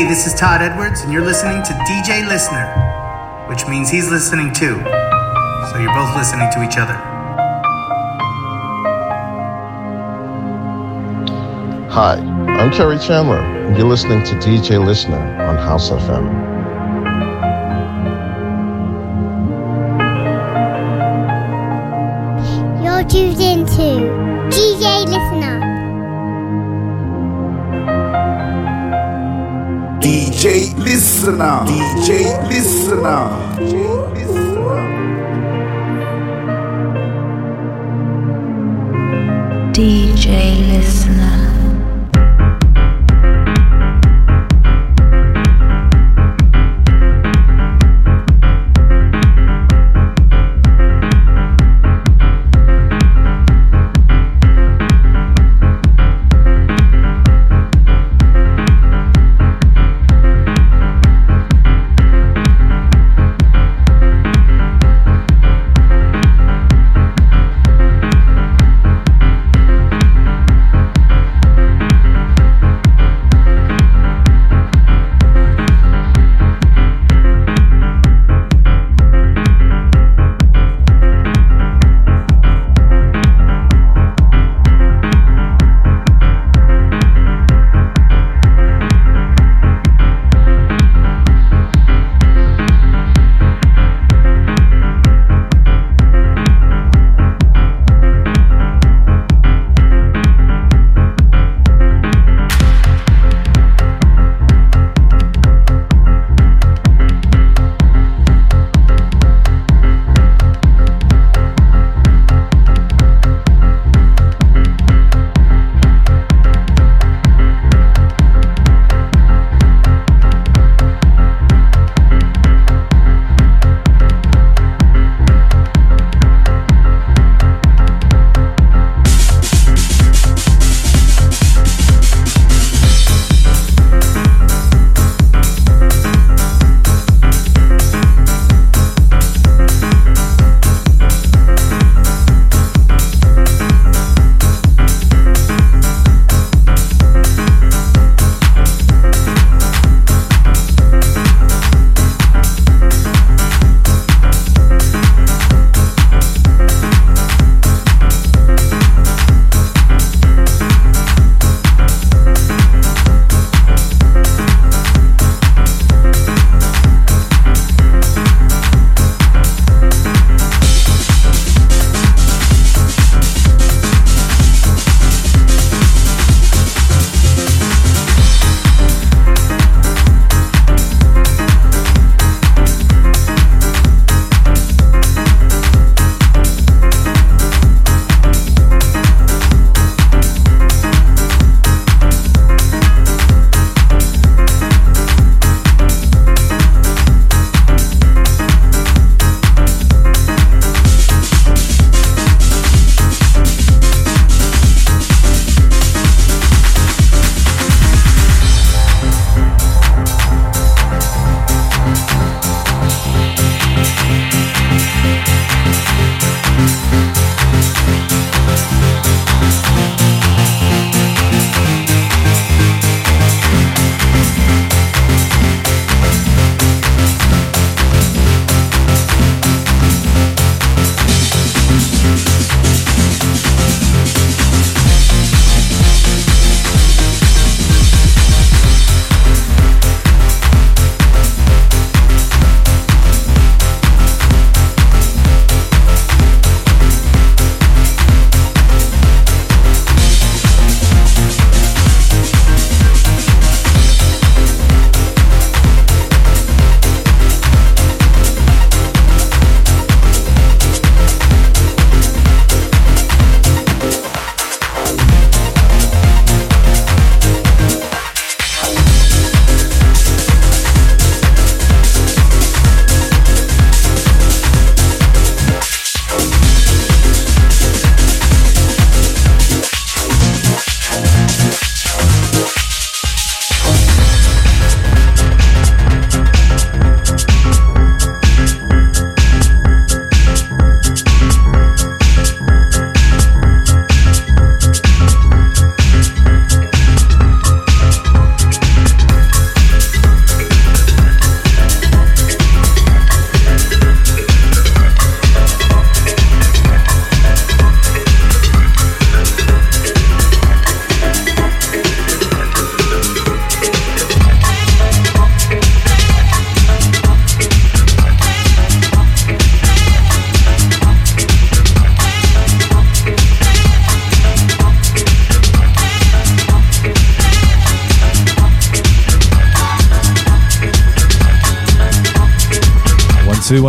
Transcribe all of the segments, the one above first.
Hey, this is Todd Edwards, and you're listening to DJ Listener, which means he's listening too. So you're both listening to each other. Hi, I'm Kerri Chandler, and you're listening to DJ Listener on House FM. DJ Listener. DJ Listener. DJ Listener. DJ Listener.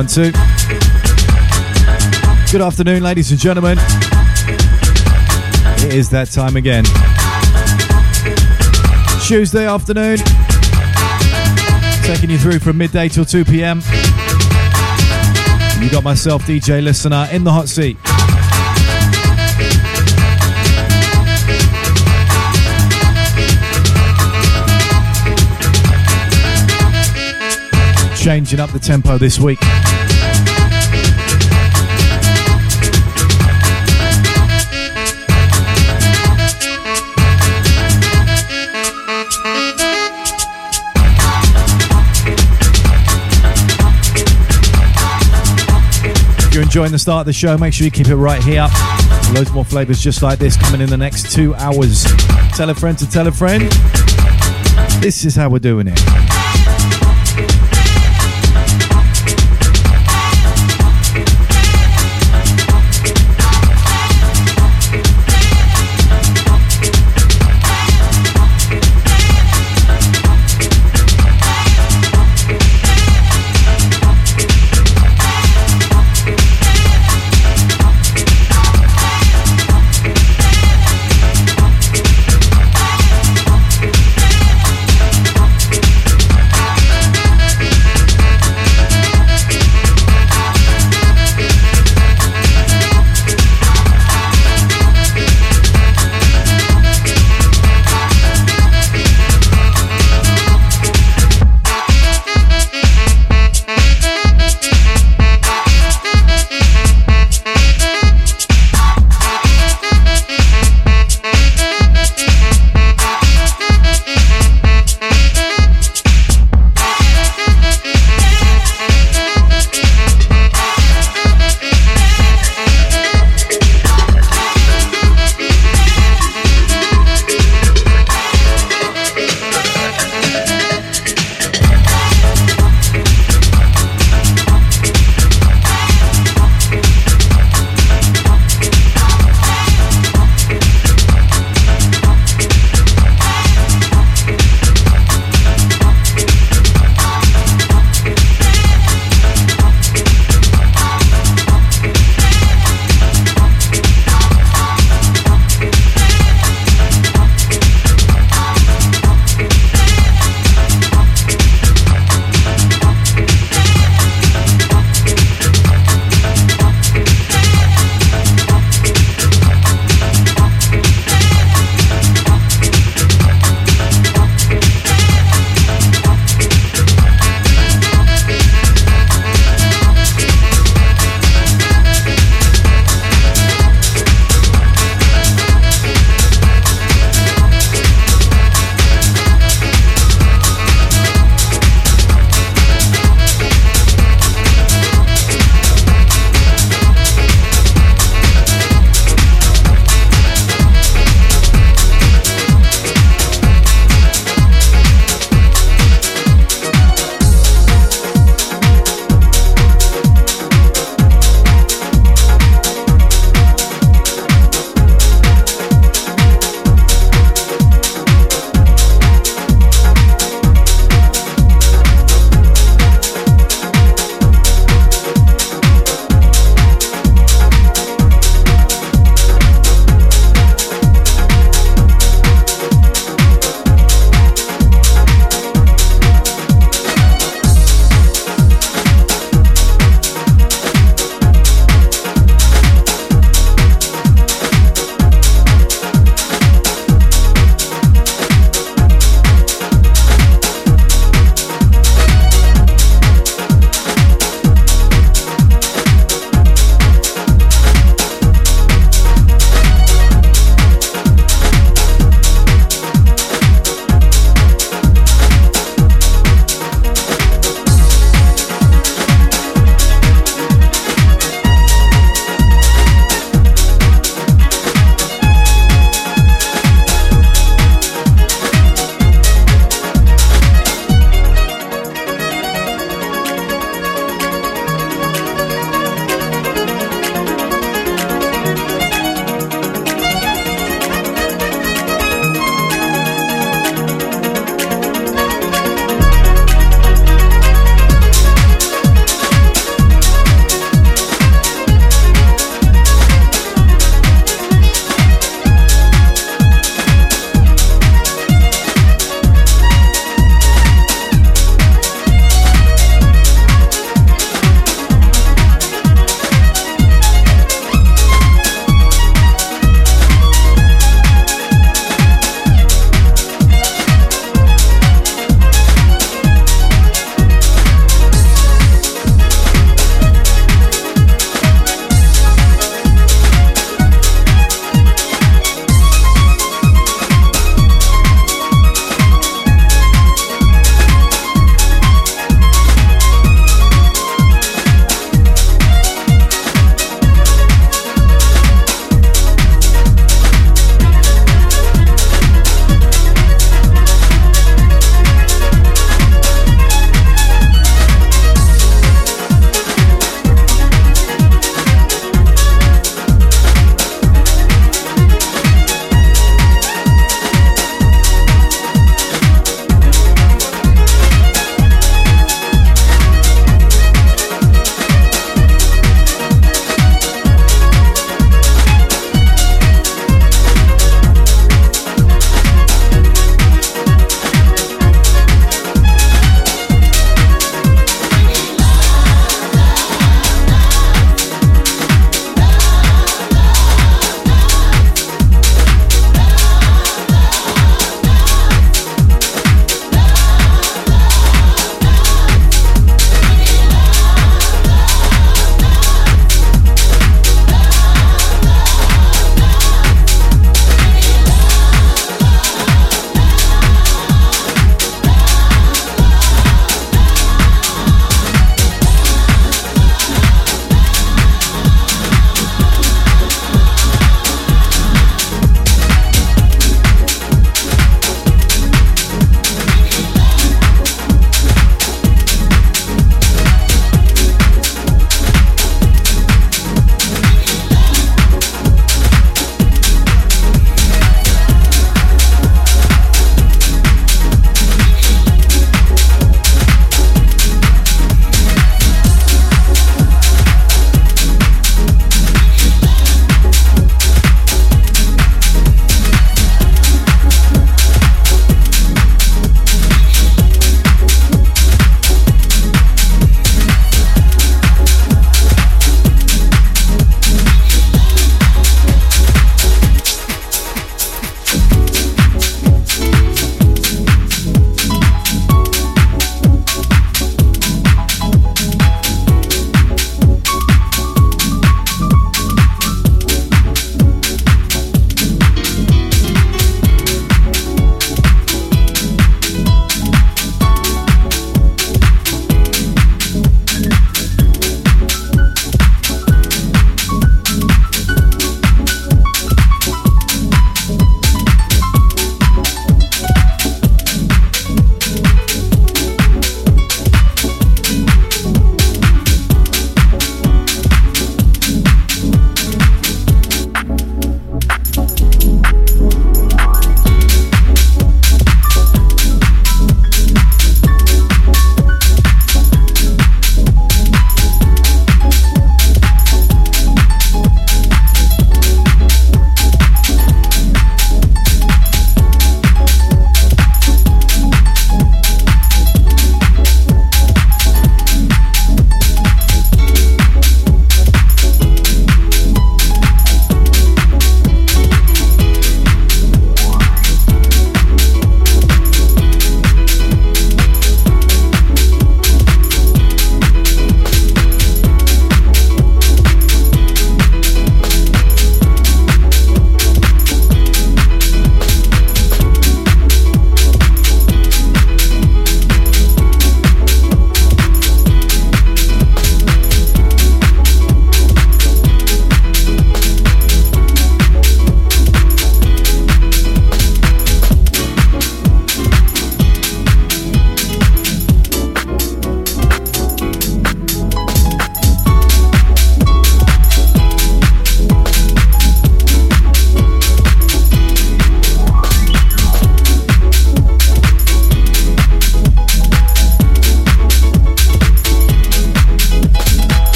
One, two. Good afternoon, ladies and gentlemen. It is that time again. Tuesday afternoon. Taking you through from midday till 2 p.m. You got myself, DJ Listener, in the hot seat. Changing up the tempo this week. Enjoying the start of the show, make sure you keep it right here. Loads more flavors just like this coming in the next two hours. Tell a friend to tell a friend. This is how we're doing it.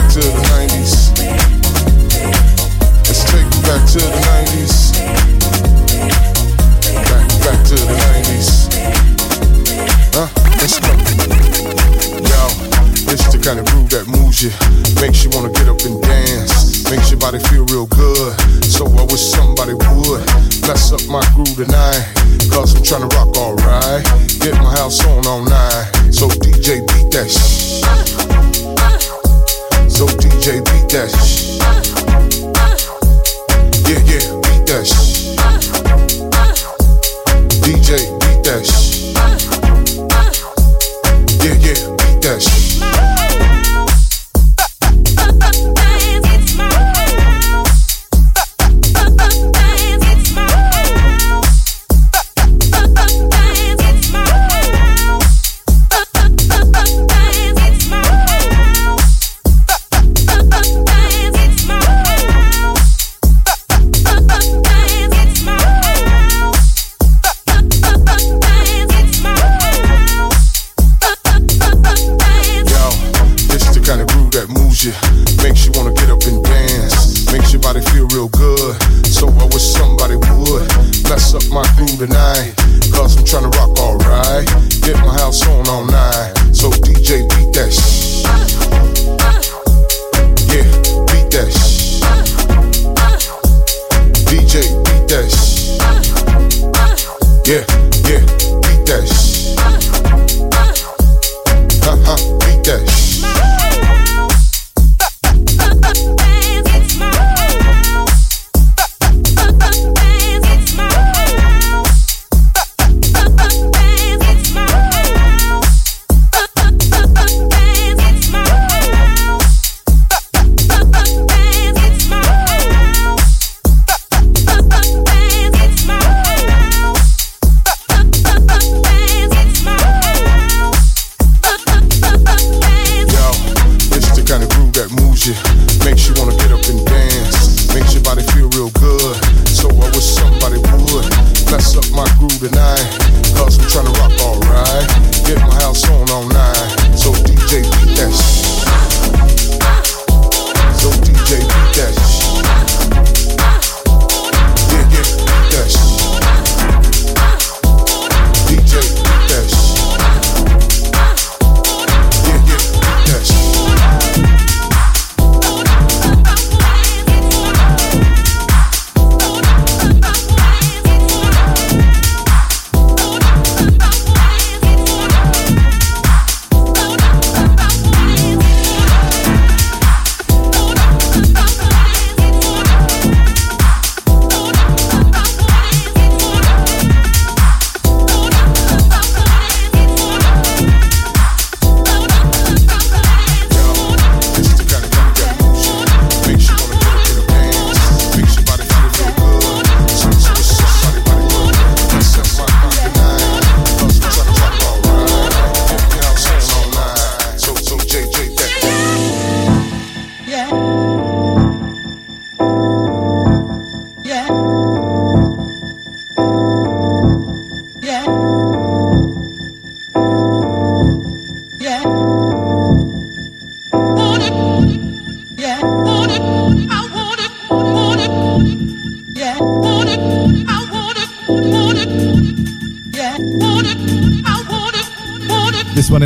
back to the 90s. Let's take it back to the 90s. Back, back to the 90s. Huh? Let's go. Yo, this the kind of groove that moves you. Makes you wanna get up and dance. Makes your body feel real good. So I wish somebody would up my groove I'm trying to rock alright. Get my house on all night. So DJ beat that shit. So DJ beat that shh.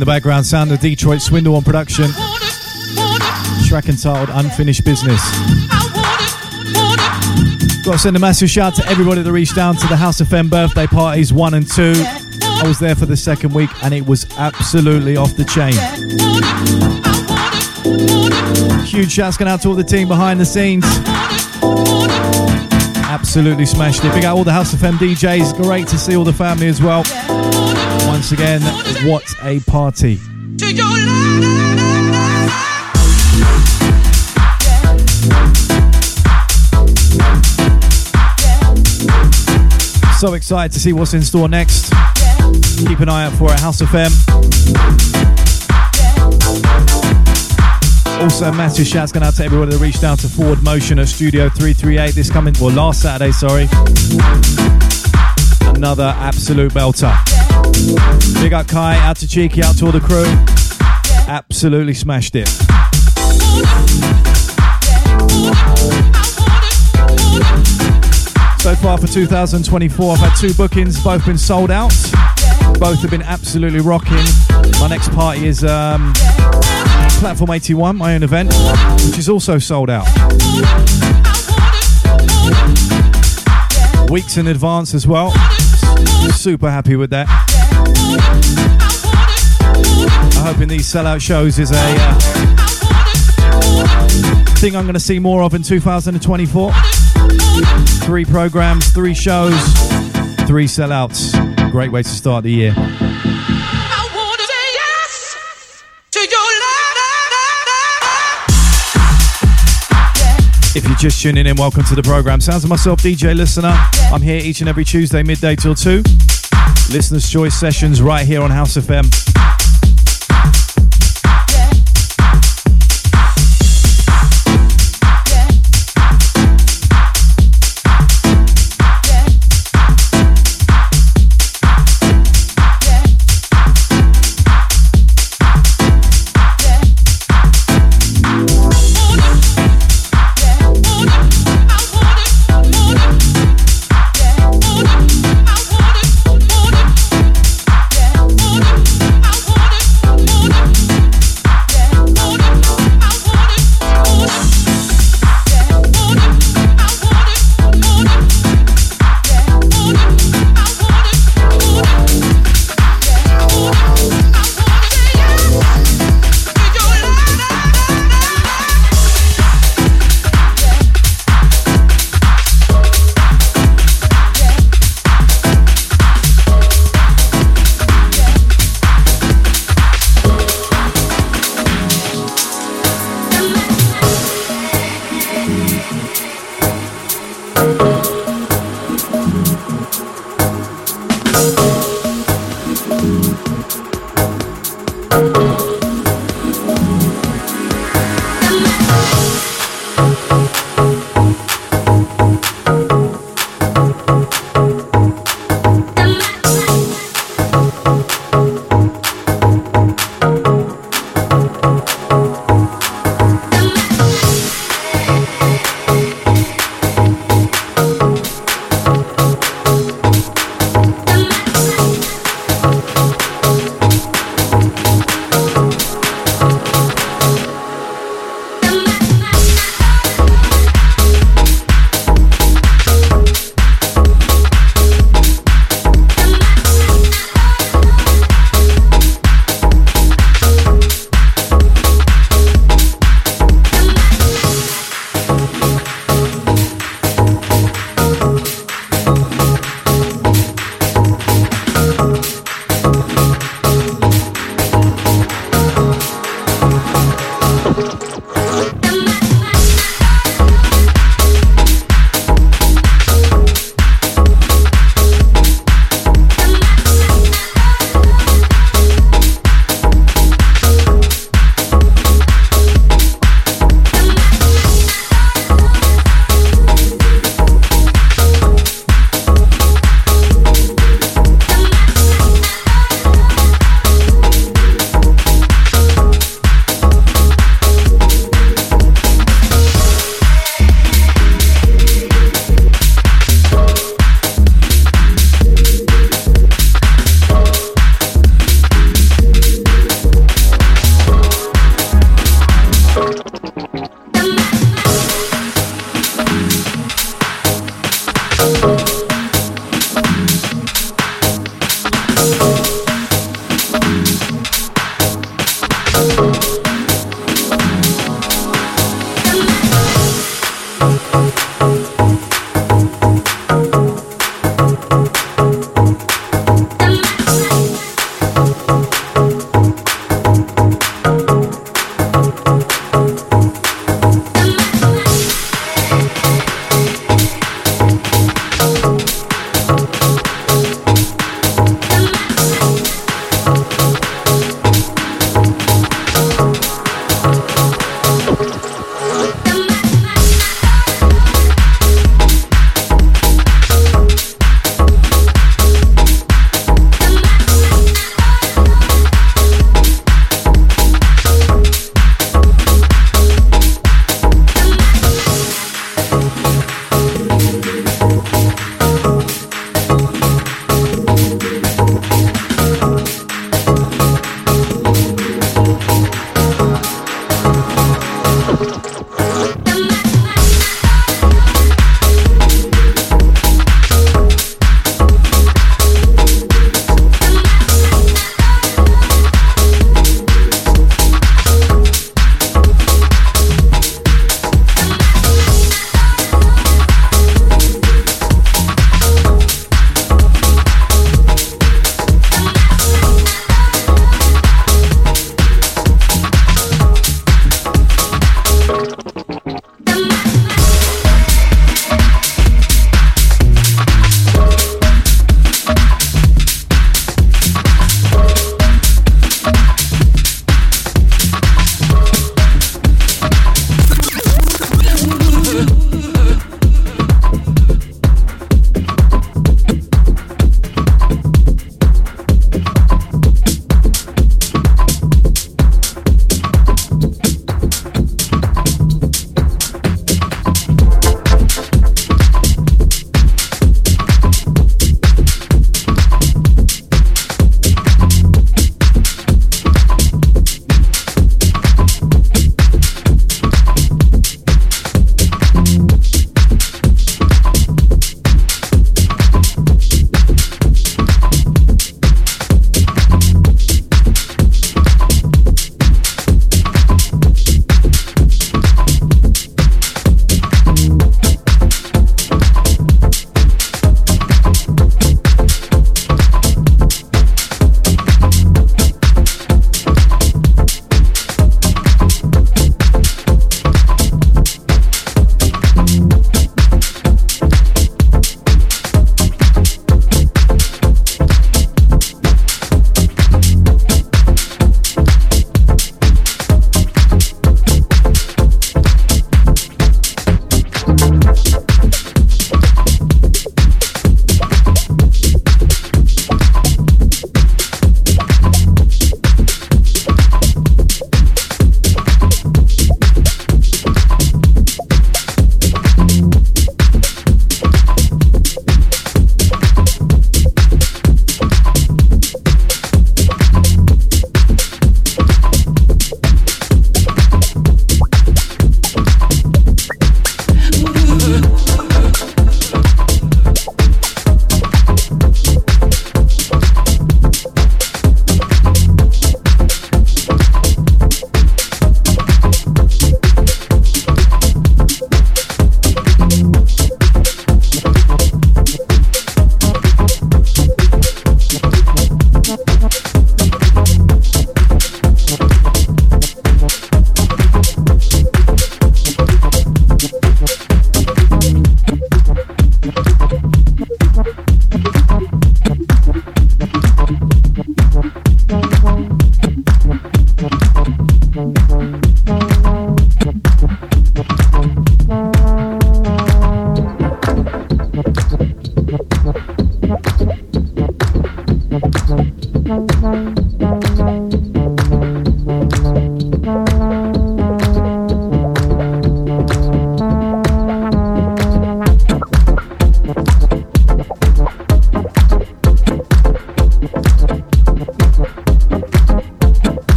In the background, sound of Detroit Swindle on production. Track entitled Unfinished Business. Got to send a massive shout to everybody that reached down to the House FM birthday parties one and two. I was there for the second week and it was absolutely off the chain. Huge shouts going out to all the team behind the scenes. Absolutely smashed it. Big out all the House FM DJs. Great to see all the family as well. Once again, what a party. So excited to see what's in store next. Keep an eye out for it, House FM. Also, massive shouts going out to everybody that reached out to Forward Motion at Studio 338 this coming, well, last Saturday, sorry. Another absolute belter. Big up Kai, out to Cheeky, out to all the crew. Absolutely smashed it. So far for 2024, I've had two bookings, both been sold out. Both have been absolutely rocking. My next party is um, Platform 81, my own event, which is also sold out. Weeks in advance as well. Super happy with that. I'm hoping these sellout shows is a uh, thing I'm going to see more of in 2024. Three programs, three shows, three sellouts. Great way to start the year. If you're just tuning in, welcome to the program. Sounds of myself, DJ Listener. I'm here each and every Tuesday, midday till 2. Listener's Choice sessions right here on House FM.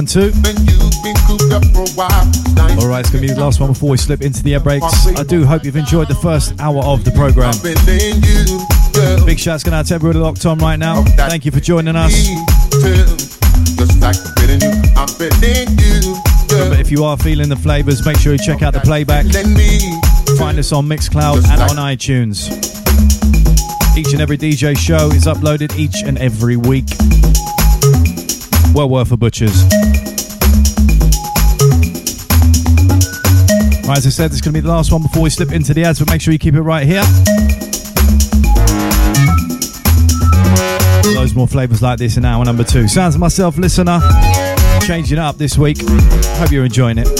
One, two. Alright, it's going to be the last one before we slip into the air breaks. I do hope you've enjoyed the first hour of the program. Big shouts going out to everybody locked on right now. Thank you for joining us. If you are feeling the flavors, make sure you check out the playback. Find us on Mixcloud and on iTunes. Each and every DJ show is uploaded each and every week. Well worth a butchers. Right, as I said, this is going to be the last one before we slip into the ads, but make sure you keep it right here. Loads more flavors like this in hour number two. Sounds of myself, listener. Changing up this week. Hope you're enjoying it.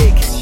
Music.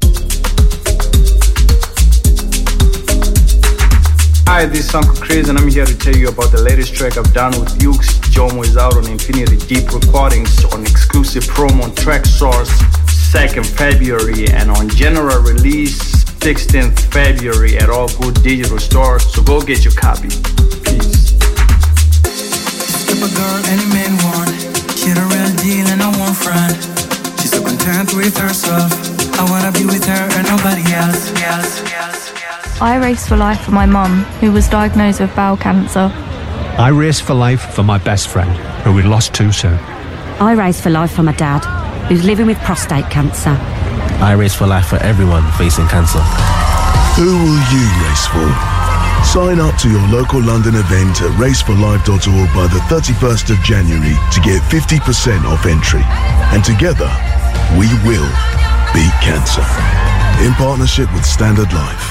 Hi, this is Uncle Chris, and I'm here to tell you about the latest track I've done with Ukes. Jomo is out on Infinity Deep Recordings on exclusive promo on Traxsource 2nd February and on general release 16th February at all good digital stores. So go get your copy. Peace. A girl any man want. The real deal and I. She's so content with herself. I wanna be with her and nobody else. else, else. I race for life for my mum, who was diagnosed with bowel cancer. I race for life for my best friend, who we lost too soon. I race for life for my dad, who's living with prostate cancer. I race for life for everyone facing cancer. Who will you race for? Sign up to your local London event at raceforlife.org by the 31st of January to get 50% off entry. And together, we will beat cancer. In partnership with Standard Life.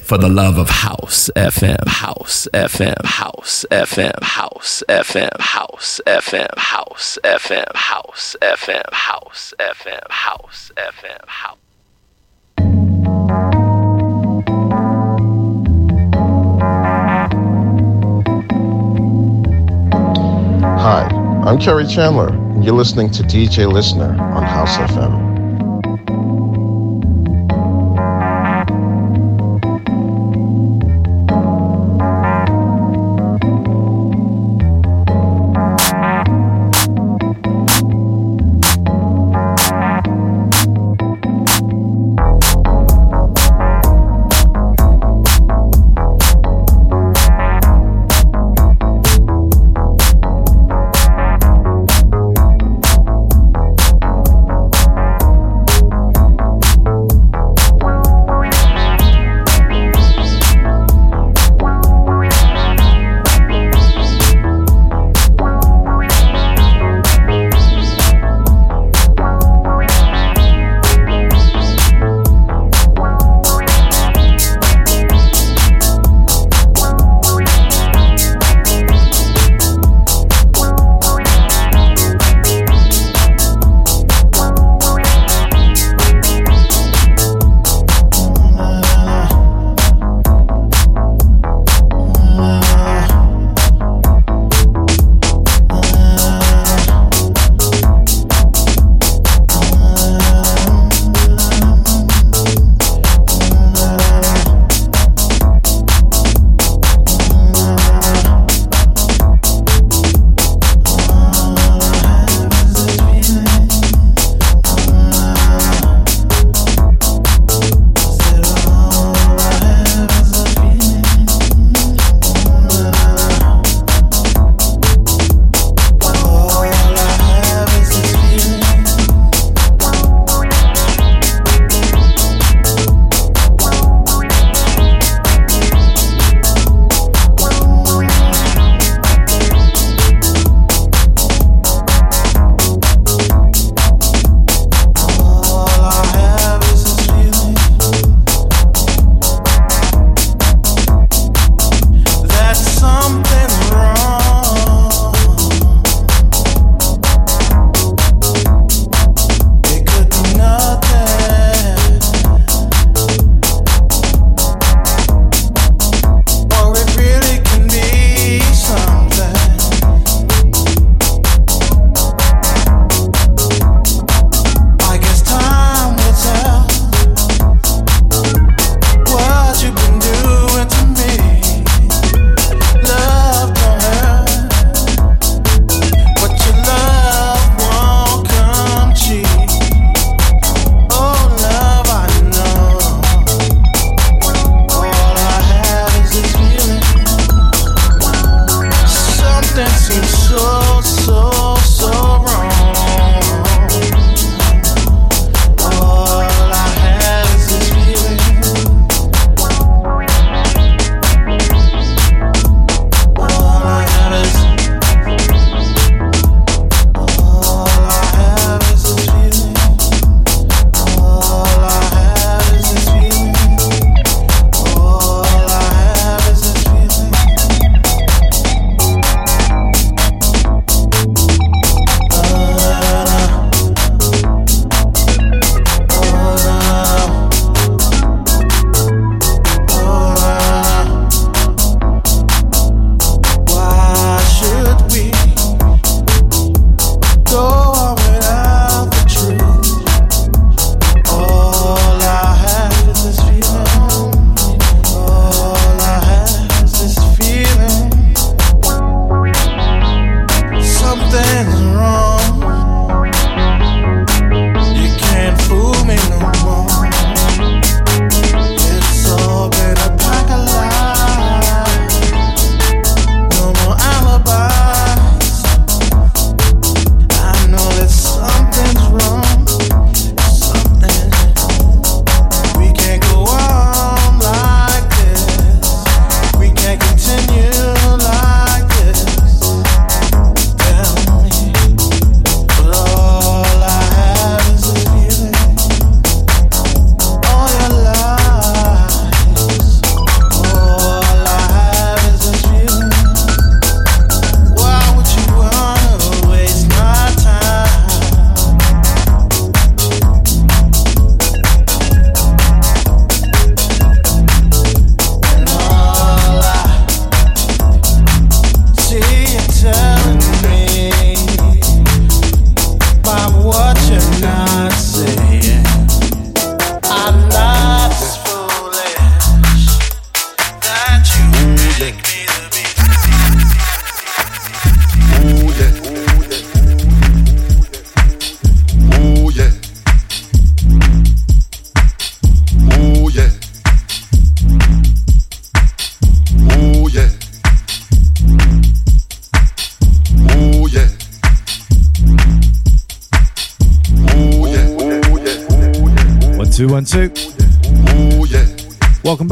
for the love of house FM, house FM, house FM, house FM, house FM, house FM, house FM, house FM, house FM, house. Hi, I'm Kerri Chandler, and you're listening to DJ Listener on House FM.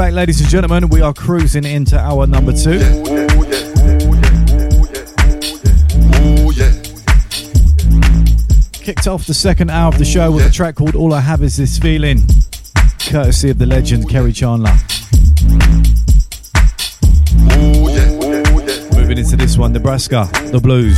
Back, ladies and gentlemen. We are cruising into our number two. Kicked off the second hour of the show with a track called All I Have Is This Feeling, courtesy of the legend Kerri Chandler. Moving into this one, Nebraska, the blues.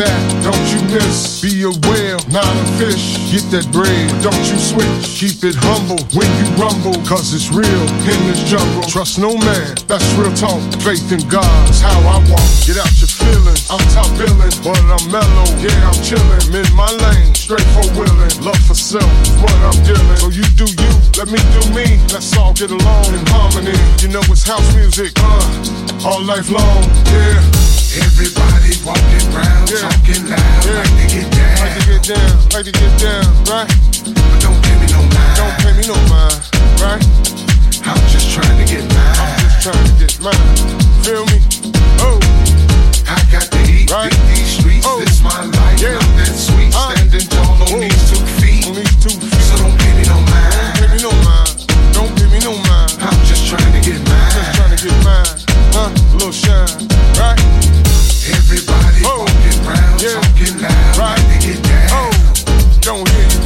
bread, don't you miss? Be a whale, not a fish. Get that brave. Don't you switch. Keep it humble when you rumble, cause it's real in this jungle. Trust no man, that's real talk. Faith in God is how I walk. Get out your feelings, I'm top billing, but I'm mellow. Yeah, I'm chillin', I'm in my lane, straight for willing. Love for self what I'm dealing. So you do you, let me do me. Let's all get along in harmony. You know it's house music, uh, all life long, yeah. Everybody walking around, yeah. talking loud, yeah. like to get down. Like to get down, like to get down, right? But don't pay me no mind. Don't pay me no mind, right? I'm just trying to get mine. I'm just trying to get mine. Feel me? Oh. I got to eat, right. these streets. Oh. This my life, yeah. that's sweet. Uh. Standing tall, no oh. two feet. So don't give me no mind. Don't me no mind. Don't me no mind. I'm just trying to get mine. Just trying to get mine. Huh? Little shine, right? Everybody oh. talking loud, right? To get down. Oh. Don't hear you.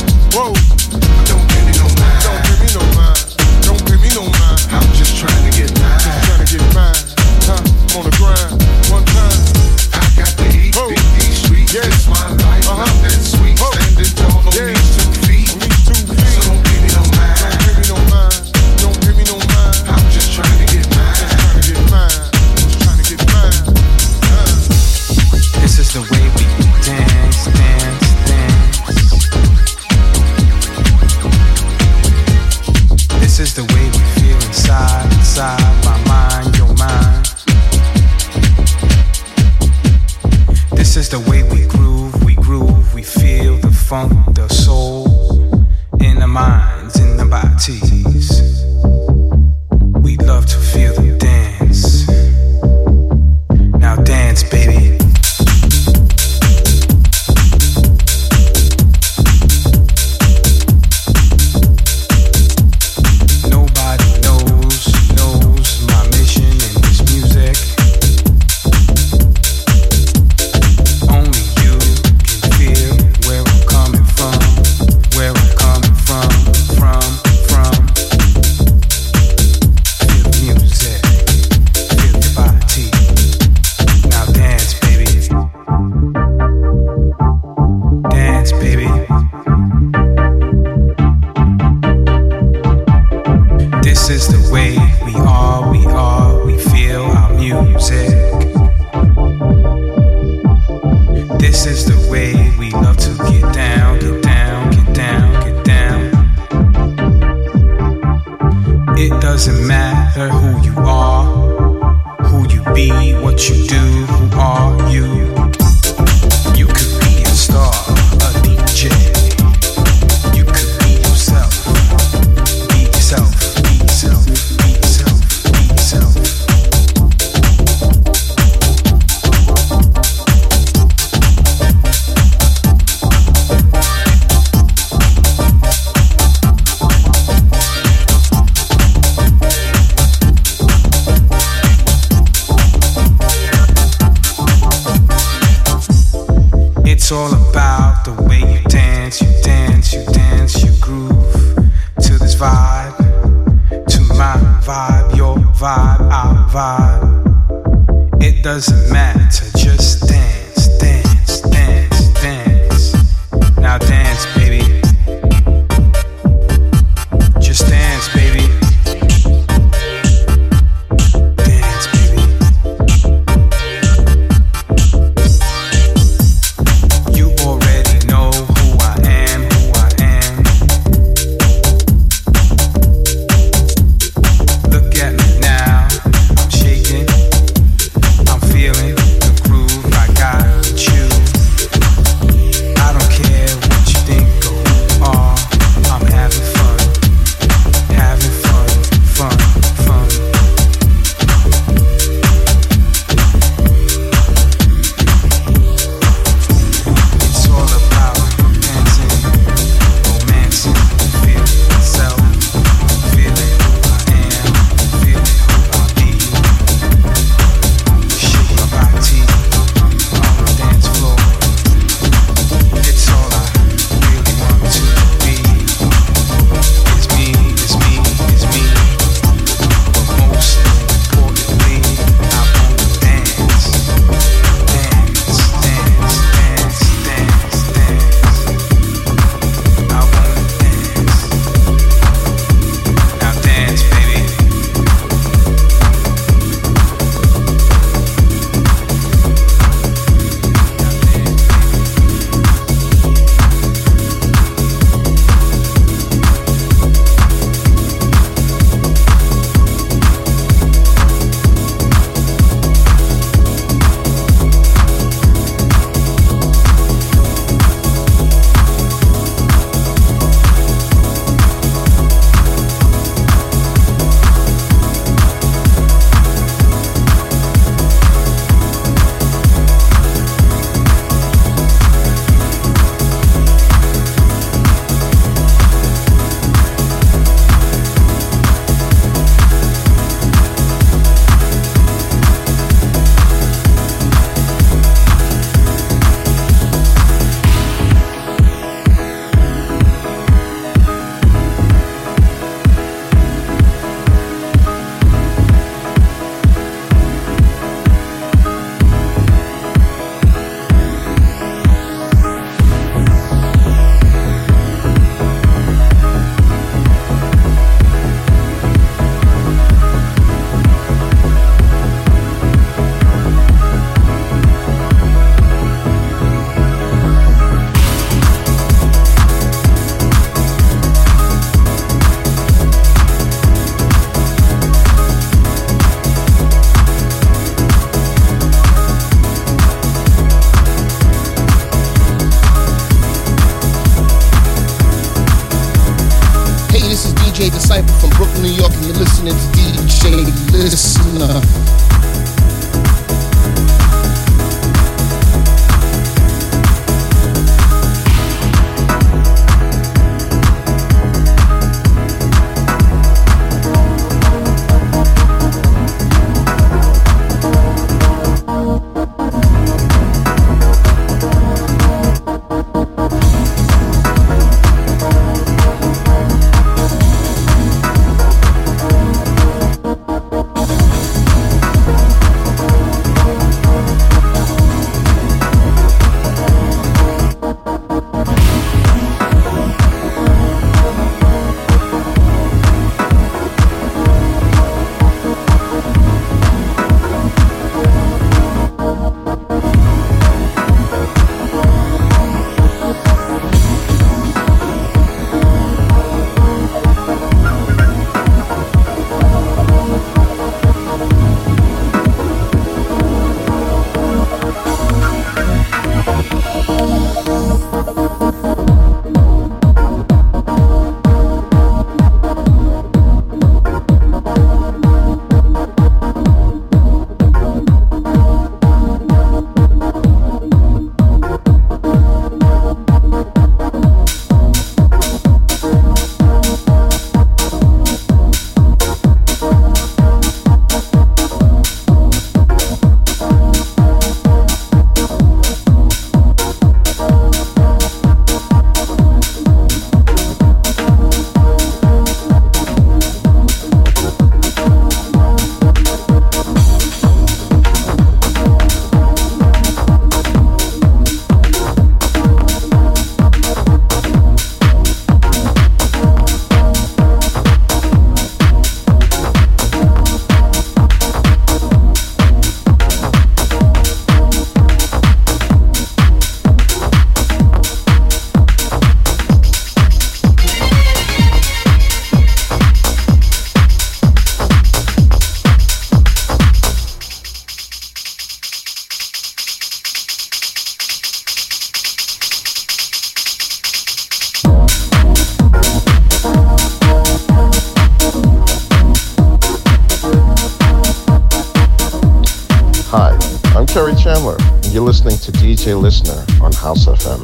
DJ Listener on House FM.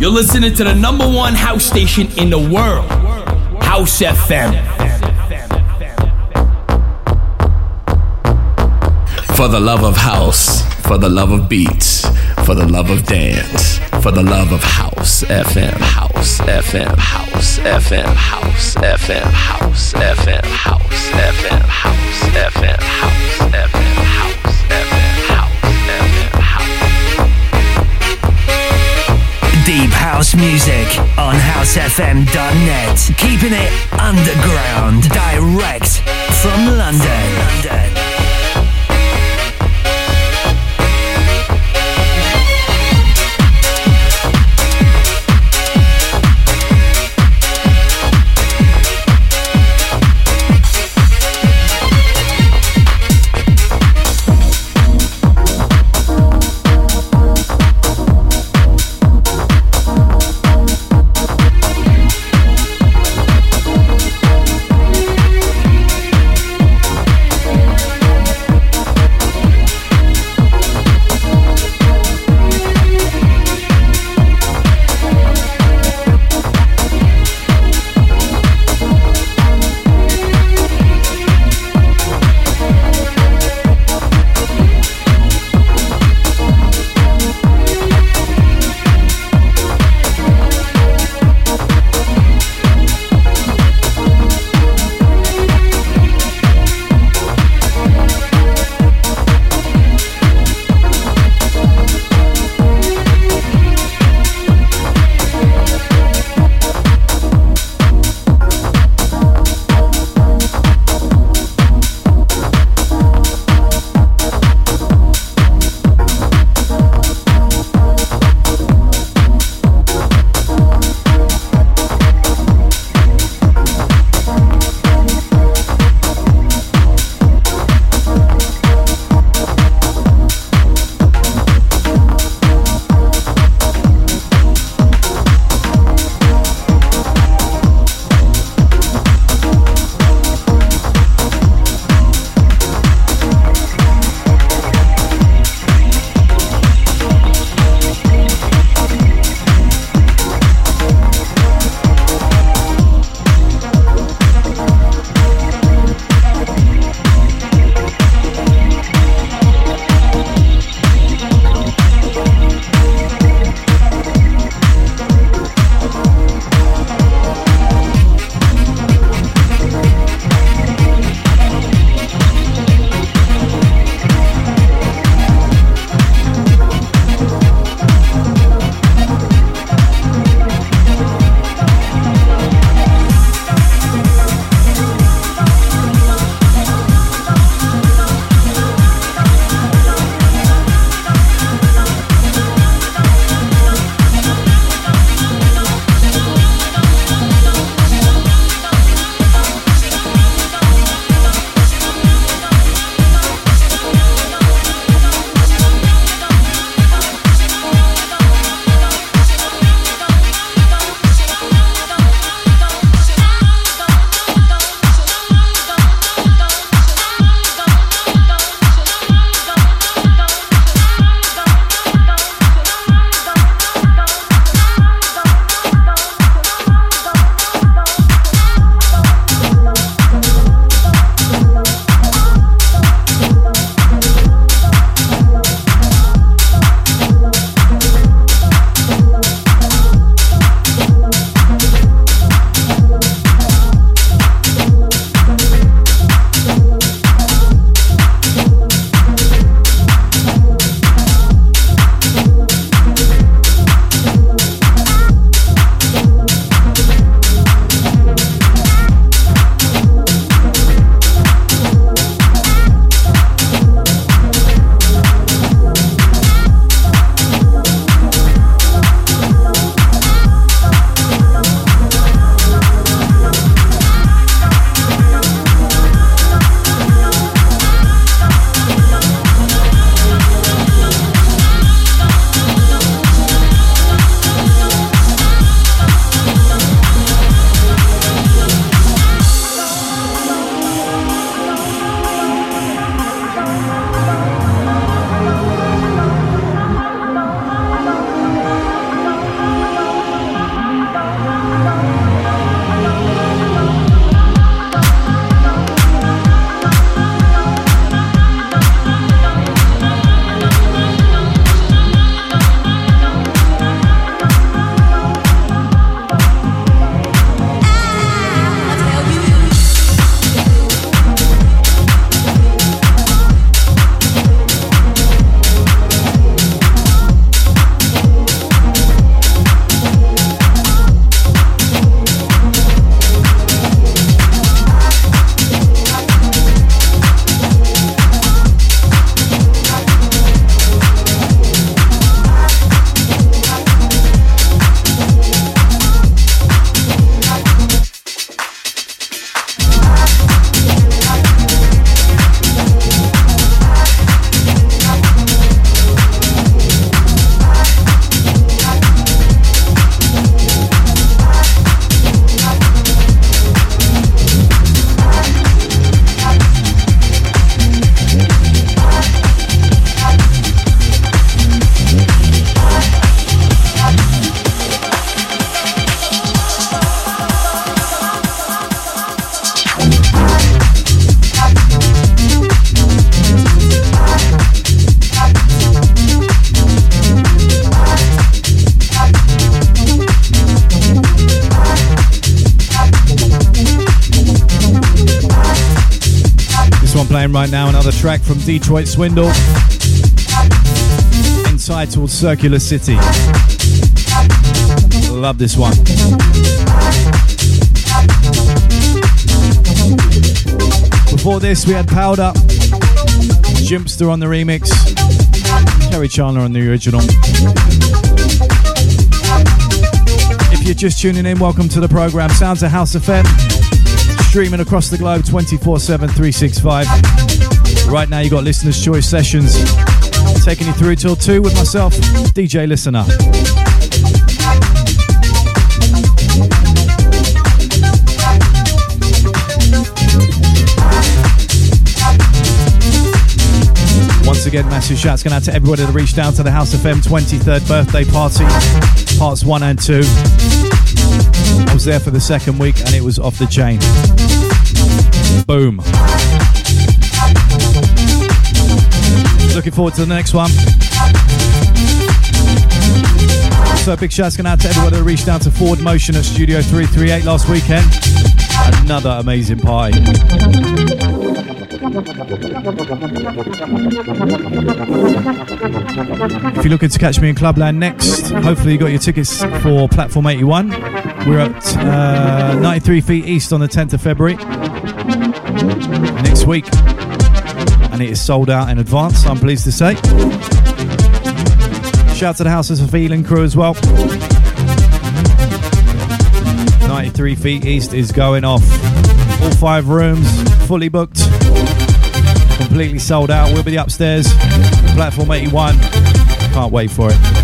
You're listening to the number one house station in the world, House FM. For the love of house, for the love of beats, for the love of dance, for the love of house FM, house FM, house FM, house FM, house FM, house FM, house FM, house FM, house FM, house FM. Deep house music on housefm.net. Keeping it underground, direct from London. London. Detroit Swindle entitled Circular City. Love this one. Before this, we had Powder, Jimpster on the remix, Kerri Chandler on the original. If you're just tuning in, welcome to the program. Sounds of House FM, streaming across the globe 24 7, 365. Right now, you've got listeners' choice sessions taking you through till 2 with myself, DJ Listener. Once again, massive shouts going out to everybody that reached out to the House of FM 23rd birthday party, parts 1 and 2. I was there for the second week and it was off the chain. Boom. Looking forward to the next one. So big shouts going out to everyone that reached out to Forward Motion at Studio 338 last weekend. Another amazing party. If you're looking to catch me in Clubland next, hopefully you got your tickets for Platform 81. We're at uh, 93 Feet East on the 10th of February next week, and it is sold out in advance. I'm pleased to say. Shout out to the Houses of Feeling crew as well. 93 Feet East is going off. All five rooms fully booked, completely sold out. We'll be upstairs, platform 81. Can't wait for it.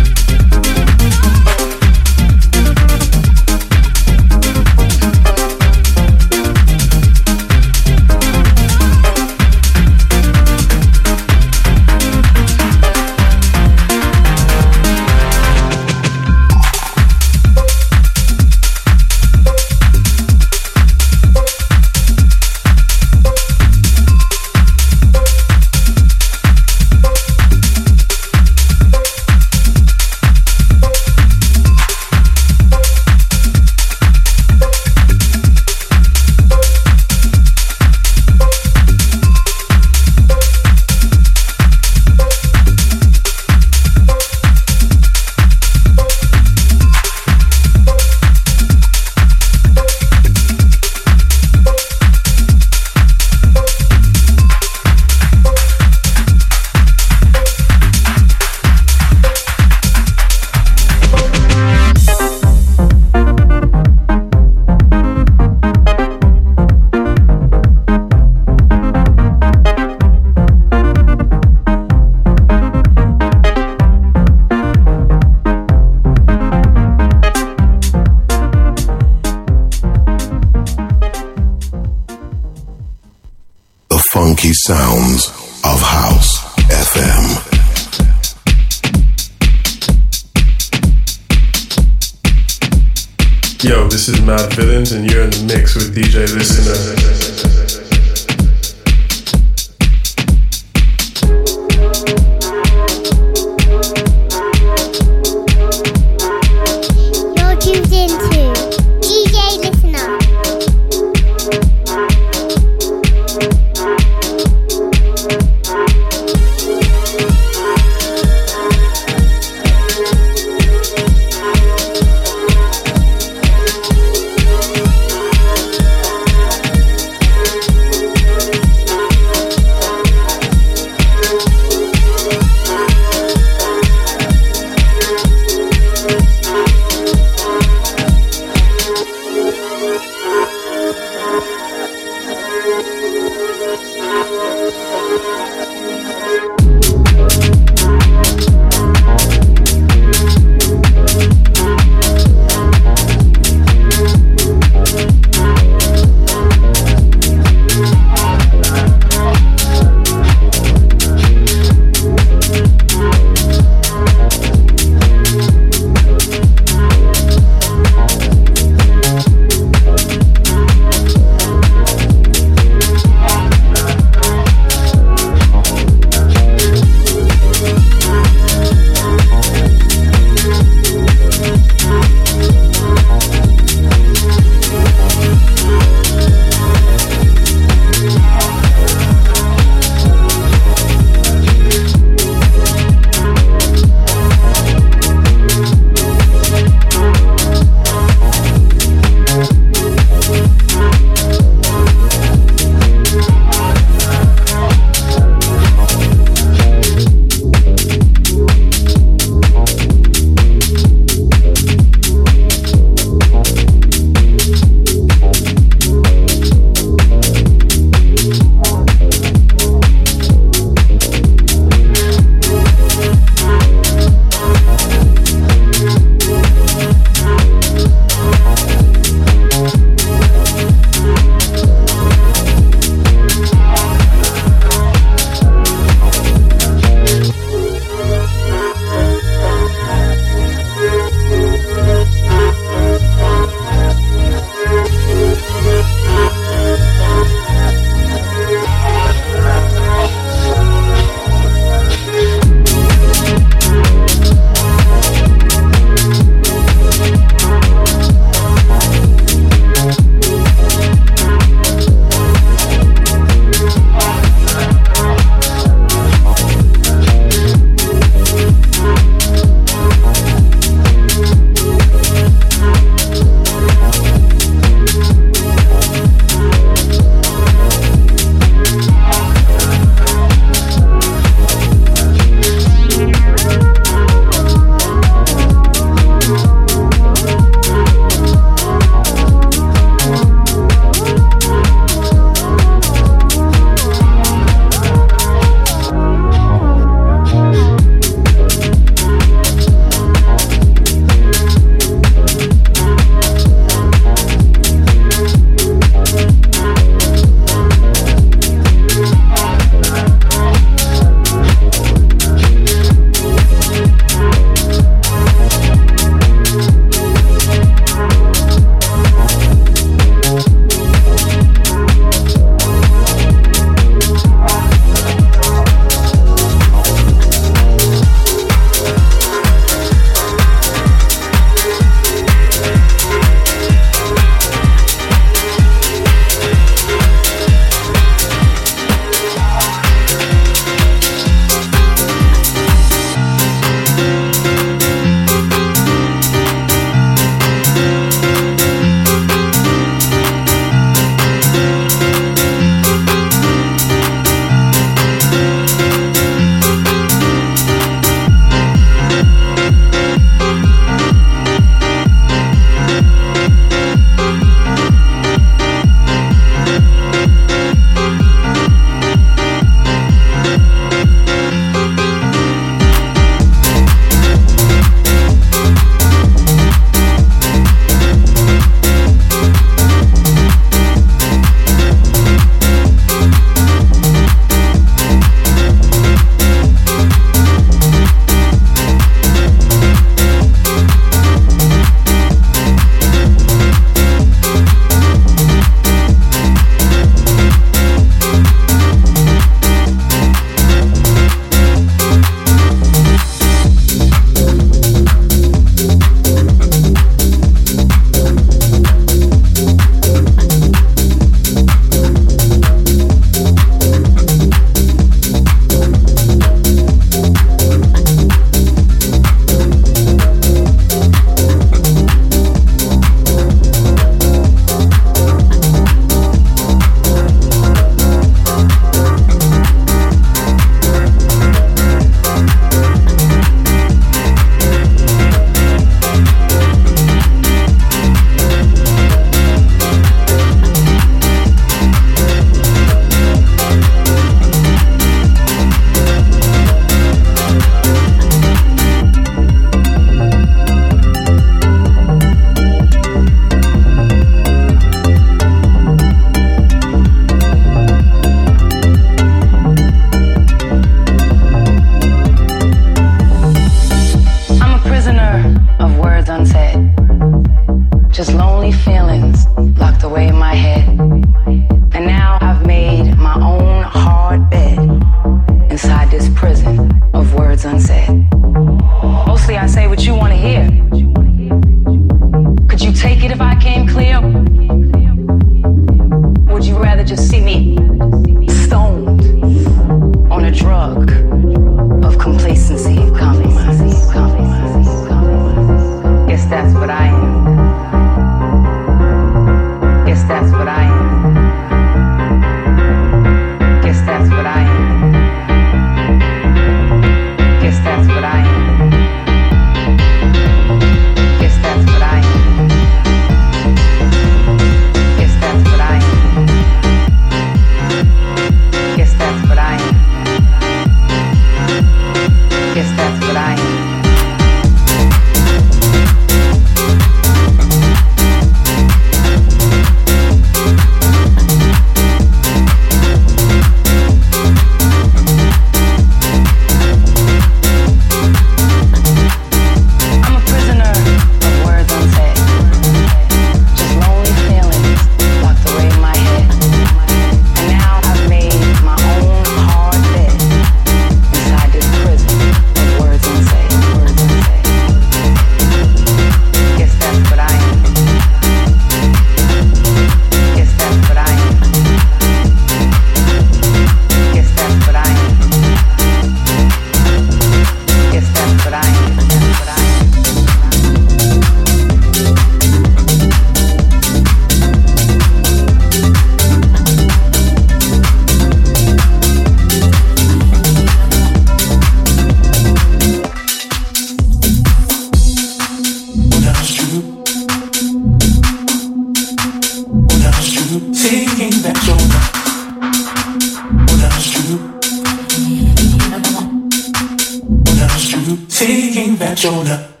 Jonah.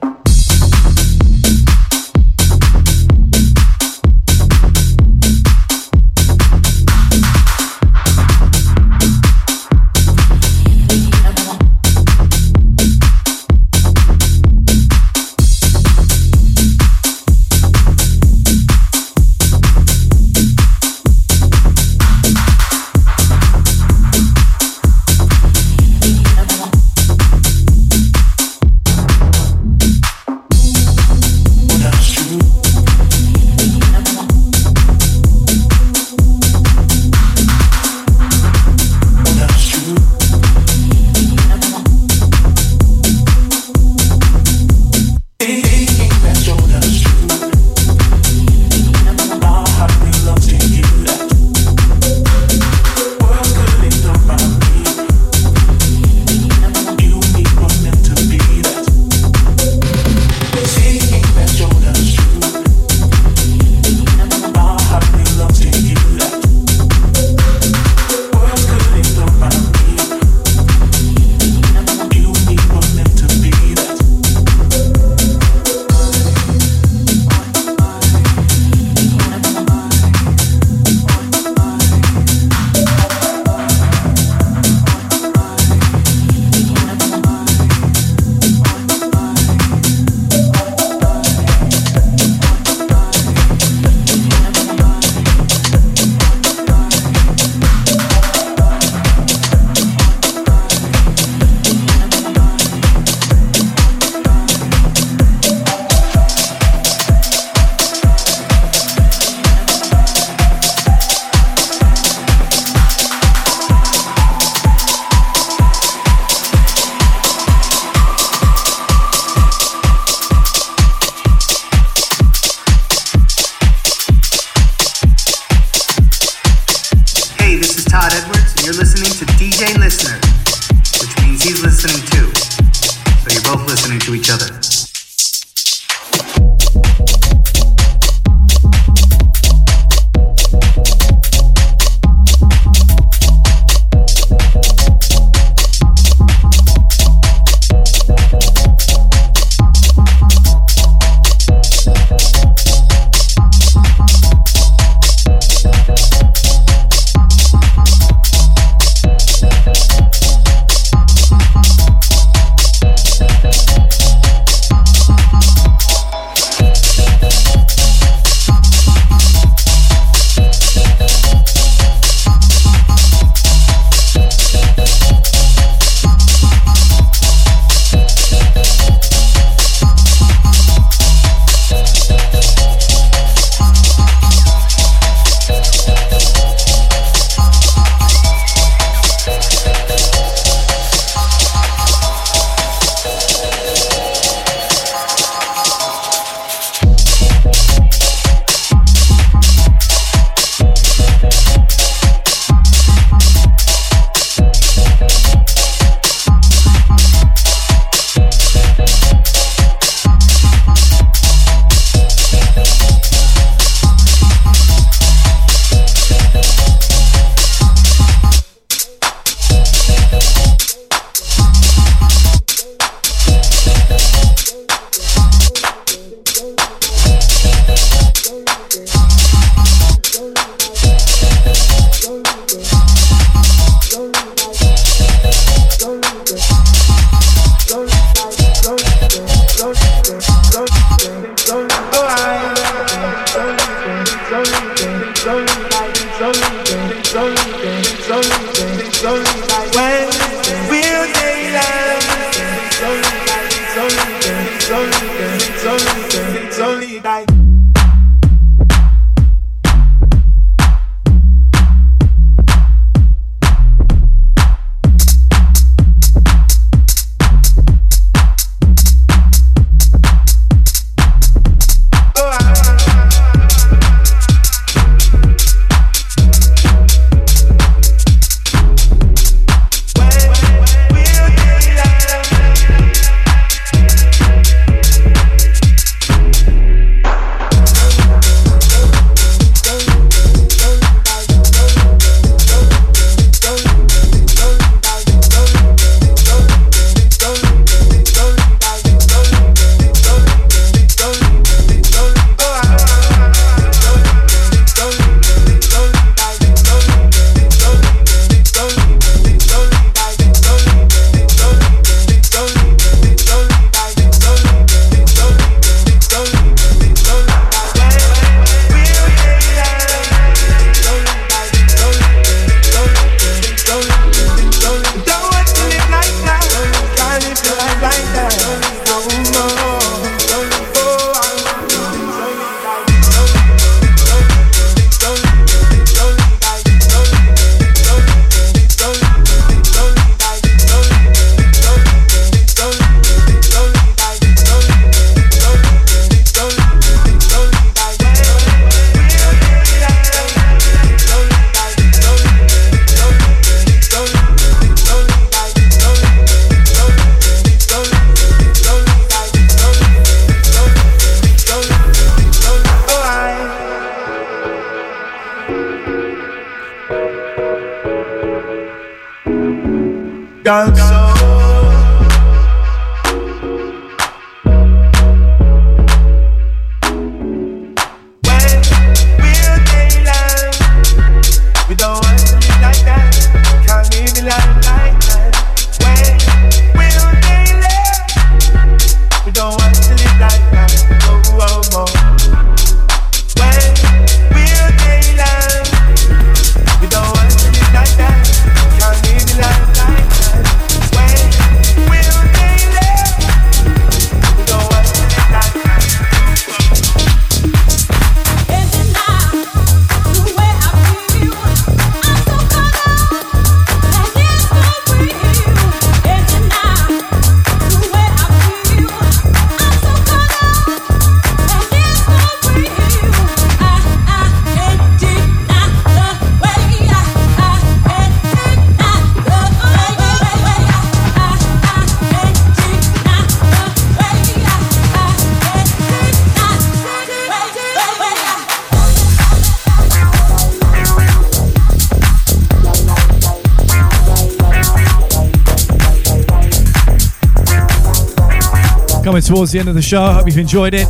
Coming towards the end of the show. Hope you've enjoyed it.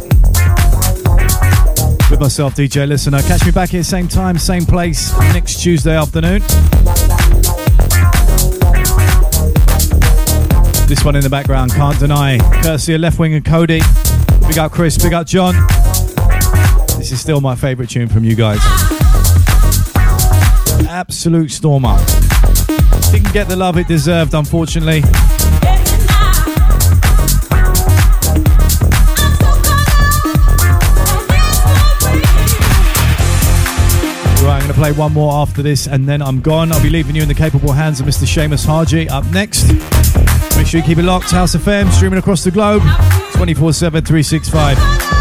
With myself, DJ Listener. Catch me back here, same time, same place, next Tuesday afternoon. This one in the background, can't deny. Courtesy of Left Wing and Kody. Big up Chris, big up John. This is still my favourite tune from you guys. Absolute stormer. Didn't get the love it deserved, unfortunately. Play one more after this and then I'm gone. I'll be leaving you in the capable hands of Mr. Seamus Haji up next. Make sure you keep it locked. House of FM streaming across the globe 24 7 365.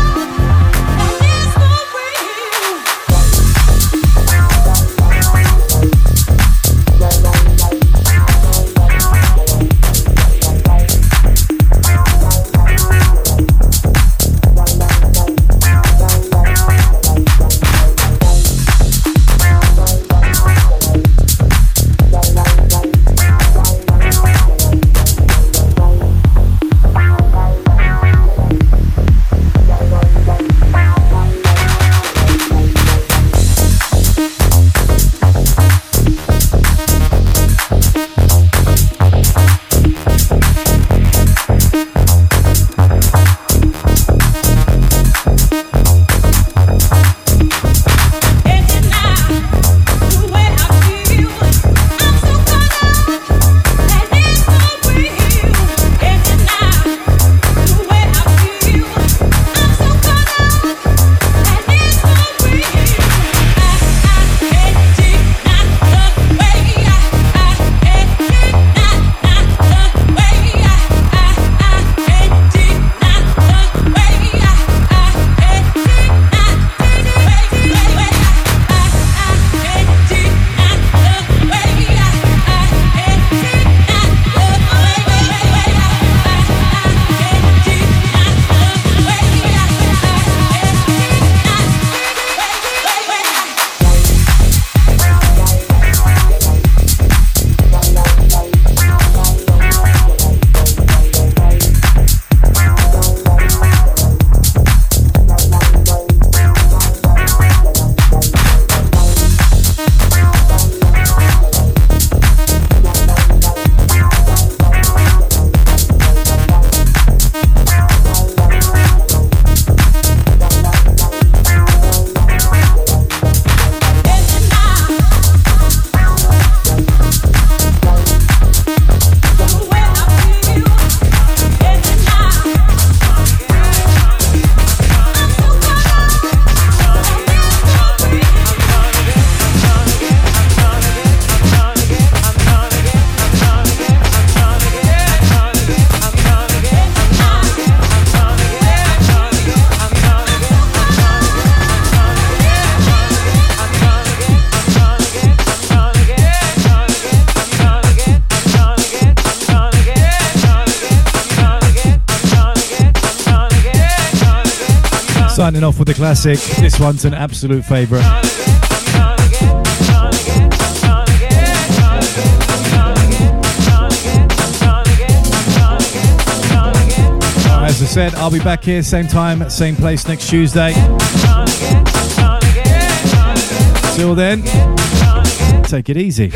Signing off with a classic. This one's an absolute favourite. As I said, I'll be back here same time, same place next Tuesday. Till then, take it easy.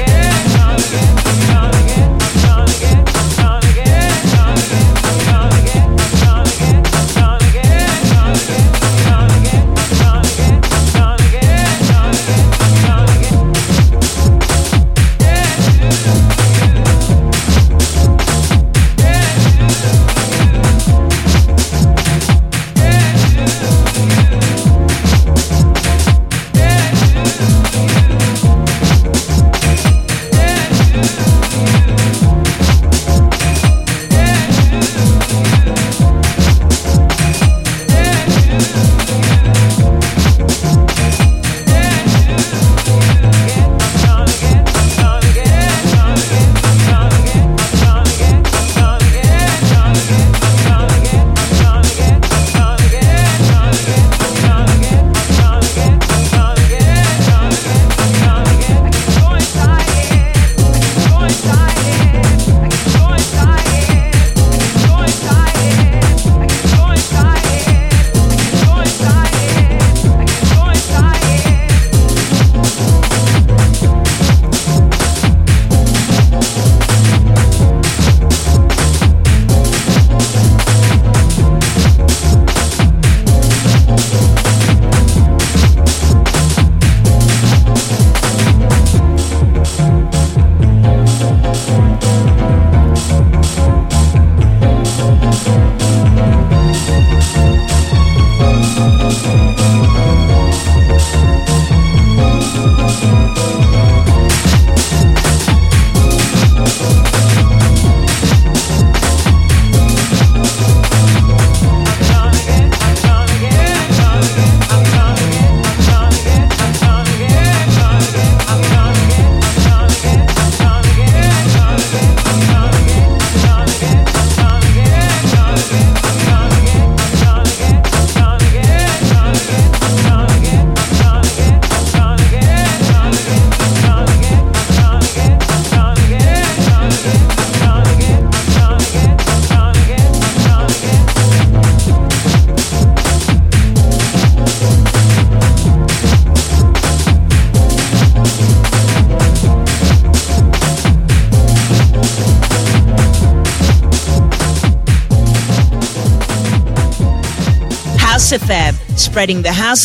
Spreading the house